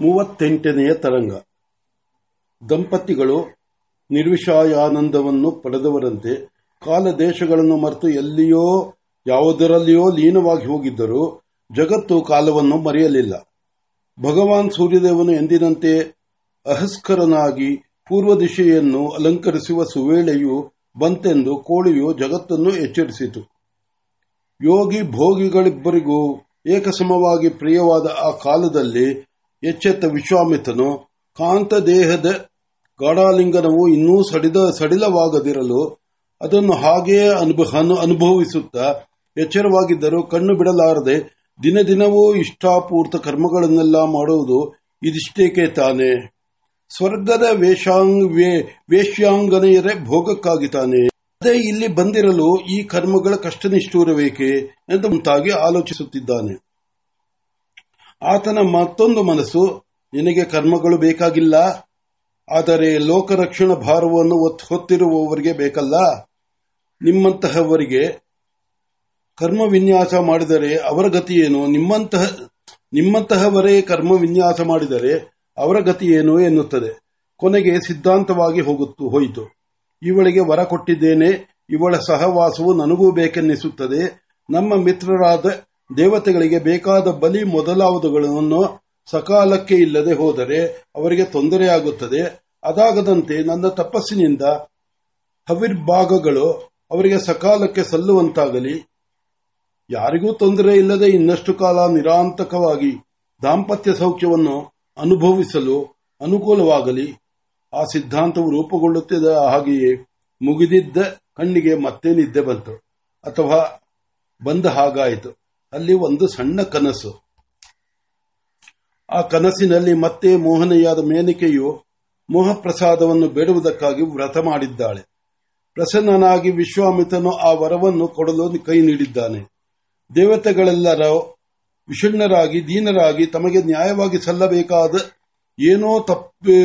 ಮೂವತ್ತೆಂಟನೆಯ ತರಂಗ. ದಂಪತಿಗಳು ನಿರ್ವಿಷಾಯಾನಂದವನ್ನು ಪಡೆದವರಂತೆ ಕಾಲ ದೇಶಗಳನ್ನು ಮರೆತು ಎಲ್ಲಿಯೋ, ಯಾವುದರಲ್ಲಿಯೋ ಲೀನವಾಗಿ ಹೋಗಿದ್ದರೂ ಜಗತ್ತು ಕಾಲವನ್ನು ಮರೆಯಲಿಲ್ಲ. ಭಗವಾನ್ ಸೂರ್ಯದೇವನು ಎಂದಿನಂತೆ ಅಹಸ್ಕರನಾಗಿ ಪೂರ್ವ ದಿಶೆಯನ್ನು ಅಲಂಕರಿಸುವ ಸುವೇಳೆಯು ಬಂತೆಂದು ಕೋಳಿಯು ಜಗತ್ತನ್ನು ಎಚ್ಚರಿಸಿತು. ಯೋಗಿ ಭೋಗಿಗಳಿಬ್ಬರಿಗೂ ಏಕಸಮವಾಗಿ ಪ್ರಿಯವಾದ ಆ ಕಾಲದಲ್ಲಿ ಎಚ್ಚೆತ್ತ ವಿಶ್ವಾಮಿತನು ಕಾಂತ ದೇಹದ ಗಾಢಾಲಿಂಗನವು ಇನ್ನೂ ಸಡಿದ, ಸಡಿಲವಾಗದಿರಲು ಅದನ್ನು ಹಾಗೆಯೇ ಅನುಭವಿಸುತ್ತಾ ಎಚ್ಚರವಾಗಿದ್ದರೂ ಕಣ್ಣು ಬಿಡಲಾರದೆ ದಿನ ದಿನವೂ ಇಷ್ಟಾಪೂರ್ತ ಕರ್ಮಗಳನ್ನೆಲ್ಲ ಮಾಡುವುದು ಇದಿಷ್ಟೇಕೆ ತಾನೆ? ಸ್ವರ್ಗದ ವೇಶ್ಯಾಂಗನೆಯರೇ ಭೋಗಕ್ಕಾಗಿ ತಾನೆ? ಅದೇ ಇಲ್ಲಿ ಬಂದಿರಲು ಈ ಕರ್ಮಗಳ ಕಷ್ಟ ನಿಷ್ಠೂರಬೇಕೆ ಎಂದು ಮುಂತಾಗಿ ಆಲೋಚಿಸುತ್ತಿದ್ದಾನೆ. ಆತನ ಮತ್ತೊಂದು ಮನಸ್ಸು, ನಿನಗೆ ಕರ್ಮಗಳು ಬೇಕಾಗಿಲ್ಲ, ಆದರೆ ಲೋಕರಕ್ಷಣ ಭಾರವನ್ನು ಹೊತ್ತಿರುವವರಿಗೆ ಬೇಕಲ್ಲ. ನಿಮ್ಮಂತಹವರಿಗೆ ಕರ್ಮ ವಿನ್ಯಾಸ ಮಾಡಿದರೆ ಅವರ ಗತಿಯೇನು ನಿಮ್ಮಂತಹ, ನಿಮ್ಮಂತಹವರೇ ಕರ್ಮ ವಿನ್ಯಾಸ ಮಾಡಿದರೆ ಅವರ ಗತಿಯೇನು ಎನ್ನುತ್ತದೆ. ಕೊನೆಗೆ ಸಿದ್ಧಾಂತವಾಗಿ ಹೋಗುತ್ತು, ಹೋಯಿತು. ಇವಳಿಗೆ ವರ ಕೊಟ್ಟಿದ್ದೇನೆ, ಇವಳ ಸಹವಾಸವು ನನಗೂ ಬೇಕೆನ್ನಿಸುತ್ತದೆ. ನಮ್ಮ ಮಿತ್ರರಾದ ದೇವತೆಗಳಿಗೆ ಬೇಕಾದ ಬಲಿ ಮೊದಲಾವುದುಗಳನ್ನು ಸಕಾಲಕ್ಕೆ ಇಲ್ಲದೆ ಹೋದರೆ ಅವರಿಗೆ ತೊಂದರೆಯಾಗುತ್ತದೆ. ಅದಾಗದಂತೆ ನನ್ನ ತಪಸ್ಸಿನಿಂದ ಹವಿರ್ಭಾಗಗಳು ಅವರಿಗೆ ಸಕಾಲಕ್ಕೆ ಸಲ್ಲುವಂತಾಗಲಿ. ಯಾರಿಗೂ ತೊಂದರೆ ಇಲ್ಲದೆ ಇನ್ನಷ್ಟು ಕಾಲ ನಿರಾಂತಕವಾಗಿ ದಾಂಪತ್ಯ ಸೌಖ್ಯವನ್ನು ಅನುಭವಿಸಲು ಅನುಕೂಲವಾಗಲಿ. ಆ ಸಿದ್ಧಾಂತವು ರೂಪುಗೊಳ್ಳುತ್ತಿದ್ದ ಹಾಗೆಯೇ ಮುಗಿದಿದ್ದ ಕಣ್ಣಿಗೆ ಮತ್ತೆ ನಿದ್ದೆ ಬಂತು. ಅಥವಾ ಬಂದ ಹಾಗಾಯಿತು. ಅಲ್ಲಿ ಒಂದು ಸಣ್ಣ ಕನಸು. ಆ ಕನಸಿನಲ್ಲಿ ಮತ್ತೆ ಮೋಹನೆಯಾದ ಮೇನಿಕೆಯು ಮೋಹಪ್ರಸಾದವನ್ನು ಬೇಡುವುದಕ್ಕಾಗಿ ವ್ರತ ಮಾಡಿದ್ದಾಳೆ. ಪ್ರಸನ್ನನಾಗಿ ವಿಶ್ವಾಮಿತನು ಆ ವರವನ್ನು ಕೊಡಲು ಕೈ ನೀಡಿದ್ದಾನೆ. ದೇವತೆಗಳೆಲ್ಲರ ವಿಷಣ್ಣರಾಗಿ, ದೀನರಾಗಿ ತಮಗೆ ನ್ಯಾಯವಾಗಿ ಸಲ್ಲಬೇಕಾದ ಏನೋ ತಪ್ಪಿ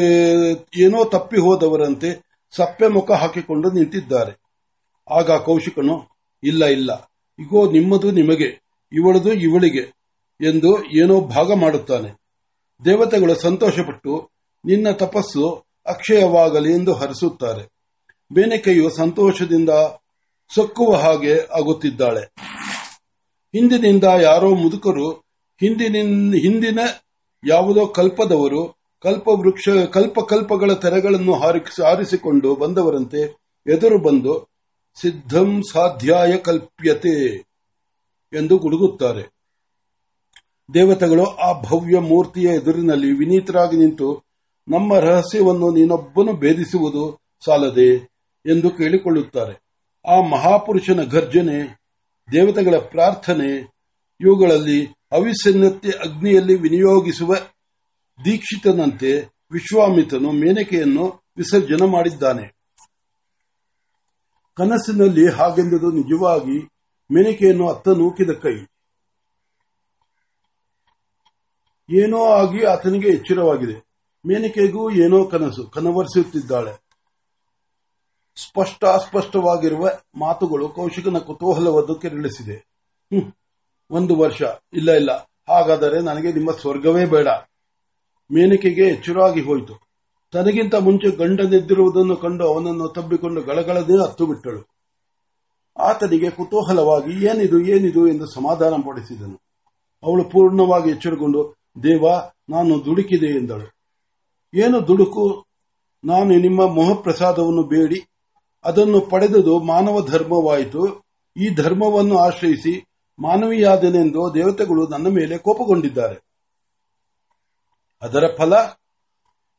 ಏನೋ ತಪ್ಪಿ ಹೋದವರಂತೆ ಸಪ್ಪೆ ಮುಖ ಹಾಕಿಕೊಂಡು ನಿಂತಿದ್ದಾರೆ. ಆಗ ಕೌಶಿಕನು, ಇಲ್ಲ ಇಲ್ಲ, ಇಗೋ, ನಿಮ್ಮದು ನಿಮಗೆ. ಇವಳದು ಇವಳಿಗೆ ಎಂದು ಏನೋ ಭಾಗ ಮಾಡುತ್ತಾನೆ. ದೇವತೆಗಳು ಸಂತೋಷಪಟ್ಟು ನಿನ್ನ ತಪಸ್ಸು ಅಕ್ಷಯವಾಗಲಿ ಎಂದು ಹರಿಸುತ್ತಾರೆ. ಬೇನೆಕೆಯು ಸಂತೋಷದಿಂದ ಸೊಕ್ಕುವ ಹಾಗೆ ಆಗುತ್ತಿದ್ದಾಳೆ. ಹಿಂದಿನಿಂದ ಯಾರೋ ಮುದುಕರು ಹಿಂದಿನ ಯಾವುದೋ ಕಲ್ಪದವರು ಕಲ್ಪವೃಕ್ಷ ಕಲ್ಪಕಲ್ಪಗಳ ತೆರೆಗಳನ್ನು ಹಾರಿಸಿಕೊಂಡು ಬಂದವರಂತೆ ಎದುರು ಬಂದು ಸಿದ್ಧಂ ಸಾಧ್ಯಾಯ ಕಲ್ಪ್ಯತೆ. ಎಂದು ಗುಡುಗುತ್ತಾರೆ. ದೇವತೆಗಳು ಆ ಭವ್ಯ ಮೂರ್ತಿಯ ಎದುರಿನಲ್ಲಿ ವಿನೀತರಾಗಿ ನಿಂತು, ನಮ್ಮ ರಹಸ್ಯವನ್ನು ನೀನೊಬ್ಬನು ಭೇದಿಸುವುದು ಸಾಲದೆ ಎಂದು ಕೇಳಿಕೊಳ್ಳುತ್ತಾರೆ. ಆ ಮಹಾಪುರುಷನ ಗರ್ಜನೆ, ದೇವತೆಗಳ ಪ್ರಾರ್ಥನೆ, ಇವುಗಳಲ್ಲಿ ಅವಿಸನ್ನತೆ ಅಗ್ನಿಯಲ್ಲಿ ವಿನಿಯೋಗಿಸುವ ದೀಕ್ಷಿತನಂತೆ ವಿಶ್ವಾಮಿತನು ಮೇನಕೆಯನ್ನು ವಿಸರ್ಜನೆ ಮಾಡಿದ್ದಾನೆ. ಕನಸಿನಲ್ಲಿ ಹಾಗೆಂದು ನಿಜವಾಗಿ ಮೇನಕೆಯನ್ನು ಅತ್ತ ನೂಕಿದ ಕೈ. ಏನೋ ಆಗಿ ಆತನಿಗೆ ಎಚ್ಚರವಾಗಿದೆ. ಮೇನಿಕೆಗೂ ಏನೋ ಕನಸು, ಕನವರಿಸುತ್ತಿದ್ದಾಳೆ. ಸ್ಪಷ್ಟ ಅಸ್ಪಷ್ಟವಾಗಿರುವ ಮಾತುಗಳು ಕೌಶಿಕನ ಕುತೂಹಲವನ್ನು ಕೆರಳಿಸಿದೆ. ಒಂದು ವರ್ಷ, ಇಲ್ಲ ಇಲ್ಲ, ಹಾಗಾದರೆ ನನಗೆ ನಿಮ್ಮ ಸ್ವರ್ಗವೇ ಬೇಡ. ಮೇನಿಕೆಗೆ ಎಚ್ಚರವಾಗಿ ಹೋಯಿತು. ತನಗಿಂತ ಮುಂಚೆ ಗಂಡನೆದ್ದಿರುವುದನ್ನು ಕಂಡು ಅವನನ್ನು ತಬ್ಬಿಕೊಂಡು ಗಳಗಳದೇ ಹತ್ತು ಬಿಟ್ಟಳು. ಆತನಿಗೆ ಕುತೂಹಲವಾಗಿ, ಏನಿದು ಏನಿದು ಎಂದು ಸಮಾಧಾನ ಪಡಿಸಿದನು. ಅವಳು ಪೂರ್ಣವಾಗಿ ಎಚ್ಚರಗೊಂಡು ದೇವ, ನಾನು ದುಡುಕಿದೆ ಎಂದಳು. ಏನು ದುಡುಕು? ನಾನು ನಿಮ್ಮ ಮೊಹಪ್ರಸಾದವನ್ನು ಬೇಡಿ. ಅದನ್ನು ಪಡೆದುದು ಮಾನವ ಧರ್ಮವಾಯಿತು. ಈ ಧರ್ಮವನ್ನು ಆಶ್ರಯಿಸಿ ಮಾನವೀಯಾದನೆಂದು ದೇವತೆಗಳು ನನ್ನ ಮೇಲೆ ಕೋಪಗೊಂಡಿದ್ದಾರೆ. ಅದರ ಫಲ?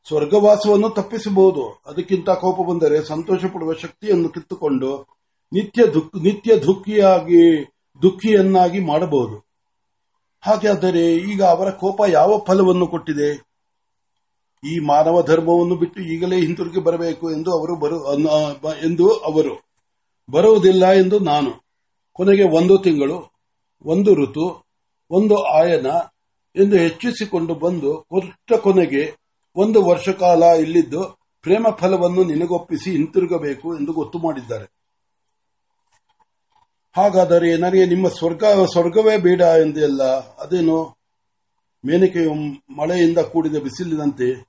ಸ್ವರ್ಗವಾಸವನ್ನು ತಪ್ಪಿಸಬಹುದು. ಅದಕ್ಕಿಂತ ಕೋಪ ಬಂದರೆ ಸಂತೋಷ ಪಡುವ ಶಕ್ತಿಯನ್ನು ಕಿತ್ತುಕೊಂಡು ನಿತ್ಯ ದುಃಖ, ನಿತ್ಯ ದುಃಖಿಯಾಗಿ, ದುಃಖಿಯನ್ನಾಗಿ ಮಾಡಬಹುದು. ಹಾಗಾದರೆ ಈಗ ಅವರ ಕೋಪ ಯಾವ ಫಲವನ್ನು ಕೊಟ್ಟಿದೆ? ಈ ಮಾನವ ಧರ್ಮವನ್ನು ಬಿಟ್ಟು ಈಗಲೇ ಹಿಂತಿರುಗಿ ಬರಬೇಕು ಎಂದು ಅವರು ಬರು ಎಂದು ಅವರು ಬರುವುದಿಲ್ಲ ಎಂದು ನಾನು. ಕೊನೆಗೆ ಒಂದು ತಿಂಗಳು, ಒಂದು ಋತು, ಒಂದು ಆಯನ ಎಂದು ಹೆಚ್ಚಿಸಿಕೊಂಡು ಬಂದು ಕೊಟ್ಟ ಕೊನೆಗೆ ಒಂದು ವರ್ಷ ಕಾಲ ಇಲ್ಲಿದ್ದು ಪ್ರೇಮ ಫಲವನ್ನು ನಿನಗೊಪ್ಪಿಸಿ ಹಿಂತಿರುಗಬೇಕು ಎಂದು ಗೊತ್ತು ಮಾಡಿದ್ದಾರೆ. ಹಾಗಾದರೆ ನನಗೆ ನಿಮ್ಮ ಸ್ವರ್ಗ, ಸ್ವರ್ಗವೇ ಬೇಡ ಎಂದೆಲ್ಲ ಅದೇನು? ಮೇನಕೆಯು ಮಳೆಯಿಂದ ಕೂಡಿದ ಬಿಸಿಲಿನಂತೆ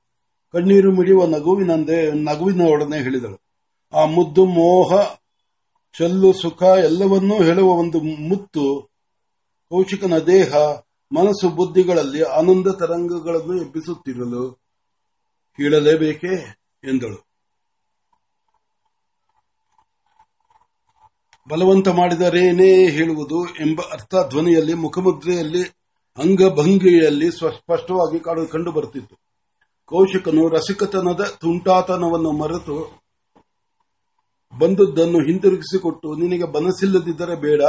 ಕಣ್ಣೀರು ಮಿಡಿಯುವ ನಗುವಿನಂತೆ ನಗುವಿನೊಡನೆ ಹೇಳಿದಳು. ಆ ಮುದ್ದು ಮೋಹ, ಚಲ್ಲು, ಸುಖ ಎಲ್ಲವನ್ನೂ ಹೇಳುವ ಒಂದು ಮುತ್ತು, ಕೌಶಿಕನ ದೇಹ, ಮನಸ್ಸು ಬುದ್ಧಿಗಳಲ್ಲಿ ಆನಂದ ತರಂಗಗಳನ್ನು ಎಬ್ಬಿಸುತ್ತಿರಲು ಕೇಳಲೇಬೇಕೆ ಎಂದಳು. ಬಲವಂತ ಮಾಡಿದರೇನೇ ಹೇಳುವುದು ಎಂಬ ಅರ್ಥ ಧ್ವನಿಯಲ್ಲಿ, ಮುಖಮುದ್ರೆಯಲ್ಲಿ, ಅಂಗಭಂಗಿಯಲ್ಲಿ ಸ್ಪಷ್ಟವಾಗಿ ಕಂಡು ಬರುತ್ತಿತ್ತು ಕೌಶಿಕನು ರಸಿಕತನದ ತುಂಟಾತನವನ್ನು ಮರೆತು ಬಂದದ್ದನ್ನು ಹಿಂತಿರುಗಿಸಿಕೊಟ್ಟು, ನಿನಗೆ ಮನಸ್ಸಿಲ್ಲದಿದ್ದರೆ ಬೇಡ,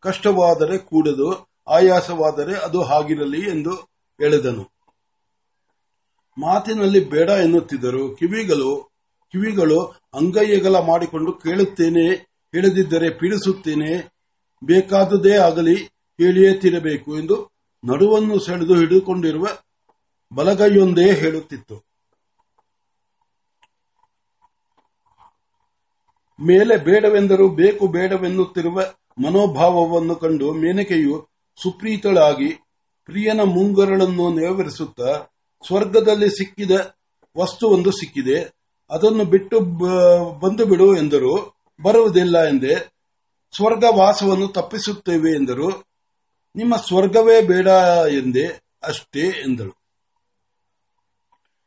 ಕಷ್ಟವಾದರೆ ಕೂಡದು, ಆಯಾಸವಾದರೆ ಅದು ಹಾಗಿರಲಿ ಎಂದು ಹೇಳಿದನು. ಮಾತಿನಲ್ಲಿ ಬೇಡ ಎನ್ನುತ್ತಿದ್ದರು. ಕಿವಿಗಳು ಕಿವಿಗಳು ಅಂಗೈಯಗಲ ಮಾಡಿಕೊಂಡು ಕೇಳುತ್ತೇನೆ ಹೇಳದಿದ್ದರೆ ಪೀಡಿಸುತ್ತೇನೆ ಬೇಕಾದುದೇ ಆಗಲಿ ಹೇಳಿಯೇ ತೀರಬೇಕು ಎಂದು ನಡುವನ್ನು ಸೆಳೆದು ಹಿಡಿದುಕೊಂಡಿರುವ ಬಲಗೈಯೊಂದೇ ಹೇಳುತ್ತಿತ್ತು. ಮೇಲೆ ಬೇಡವೆಂದರೂ ಬೇಕು ಬೇಡವೆನ್ನುತ್ತಿರುವ ಮನೋಭಾವವನ್ನು ಕಂಡು ಮೇನಕೆಯು ಸುಪ್ರೀತಳಾಗಿ ಪ್ರಿಯನ ಮುಂಗರಳನ್ನು ನೇವರಿಸುತ್ತಾ ಸ್ವರ್ಗದಲ್ಲಿ ಸಿಕ್ಕಿದ ವಸ್ತುವೊಂದು ಸಿಕ್ಕಿದೆ, ಅದನ್ನು ಬಿಟ್ಟು ಬಂದು ಬಿಡು ಎಂದರು. ಬರುವುದಿಲ್ಲ ಎಂದೆ ಸ್ವರ್ಗ ವಾಸವನ್ನು ತಪ್ಪಿಸುತ್ತೇವೆ ಎಂದರು. ನಿಮ್ಮ ಸ್ವರ್ಗವೇ ಬೇಡ ಎಂದೆ ಅಷ್ಟೇ ಎಂದಳು.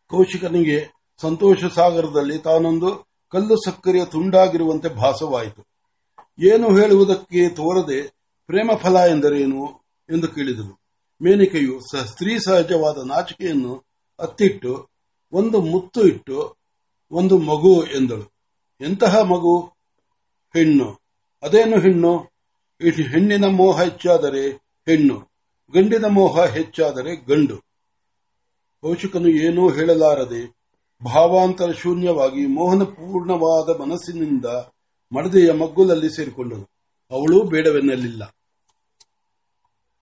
ಕೌಶಿಕನಿಗೆ ಸಂತೋಷ ಸಾಗರದಲ್ಲಿ ತಾನೊಂದು ಕಲ್ಲು ಸಕ್ಕರೆಯ ತುಂಡಾಗಿರುವಂತೆ ಭಾಸವಾಯಿತು. ಏನು ಹೇಳುವುದಕ್ಕೆ ತೋರದೆ ಪ್ರೇಮ ಫಲ ಎಂದರೇನು ಎಂದು ಕೇಳಿದಳು. ಮೇನಿಕೆಯು ಸ್ತ್ರೀ ಸಹಜವಾದ ನಾಚಿಕೆಯನ್ನು ಅತ್ತಿಟ್ಟು, ಒಂದು ಮುತ್ತು ಇಟ್ಟು, ಒಂದು ಮಗು ಎಂದಳು. ಎಂತಹ ಮಗು? ಹೆಣ್ಣು. ಅದೇನು ಹೆಣ್ಣು? ಹೆಣ್ಣಿನ ಮೋಹ ಹೆಚ್ಚಾದರೆ ಹೆಣ್ಣು. ಗಂಡಿನ ಮೋಹ ಹೆಚ್ಚಾದರೆ ಗಂಡು. ಪೋಷಕನು ಏನೂ ಹೇಳಲಾರದೆ ಭಾವಾಂತರ ಶೂನ್ಯವಾಗಿ ಮೋಹನ ಪೂರ್ಣವಾದ ಮನಸ್ಸಿನಿಂದ ಮಡದೆಯ ಮಗ್ಗುಲಲ್ಲಿ ಸೇರಿಕೊಂಡನು. ಅವಳು ಬೇಡವೆನ್ನಲಿಲ್ಲ.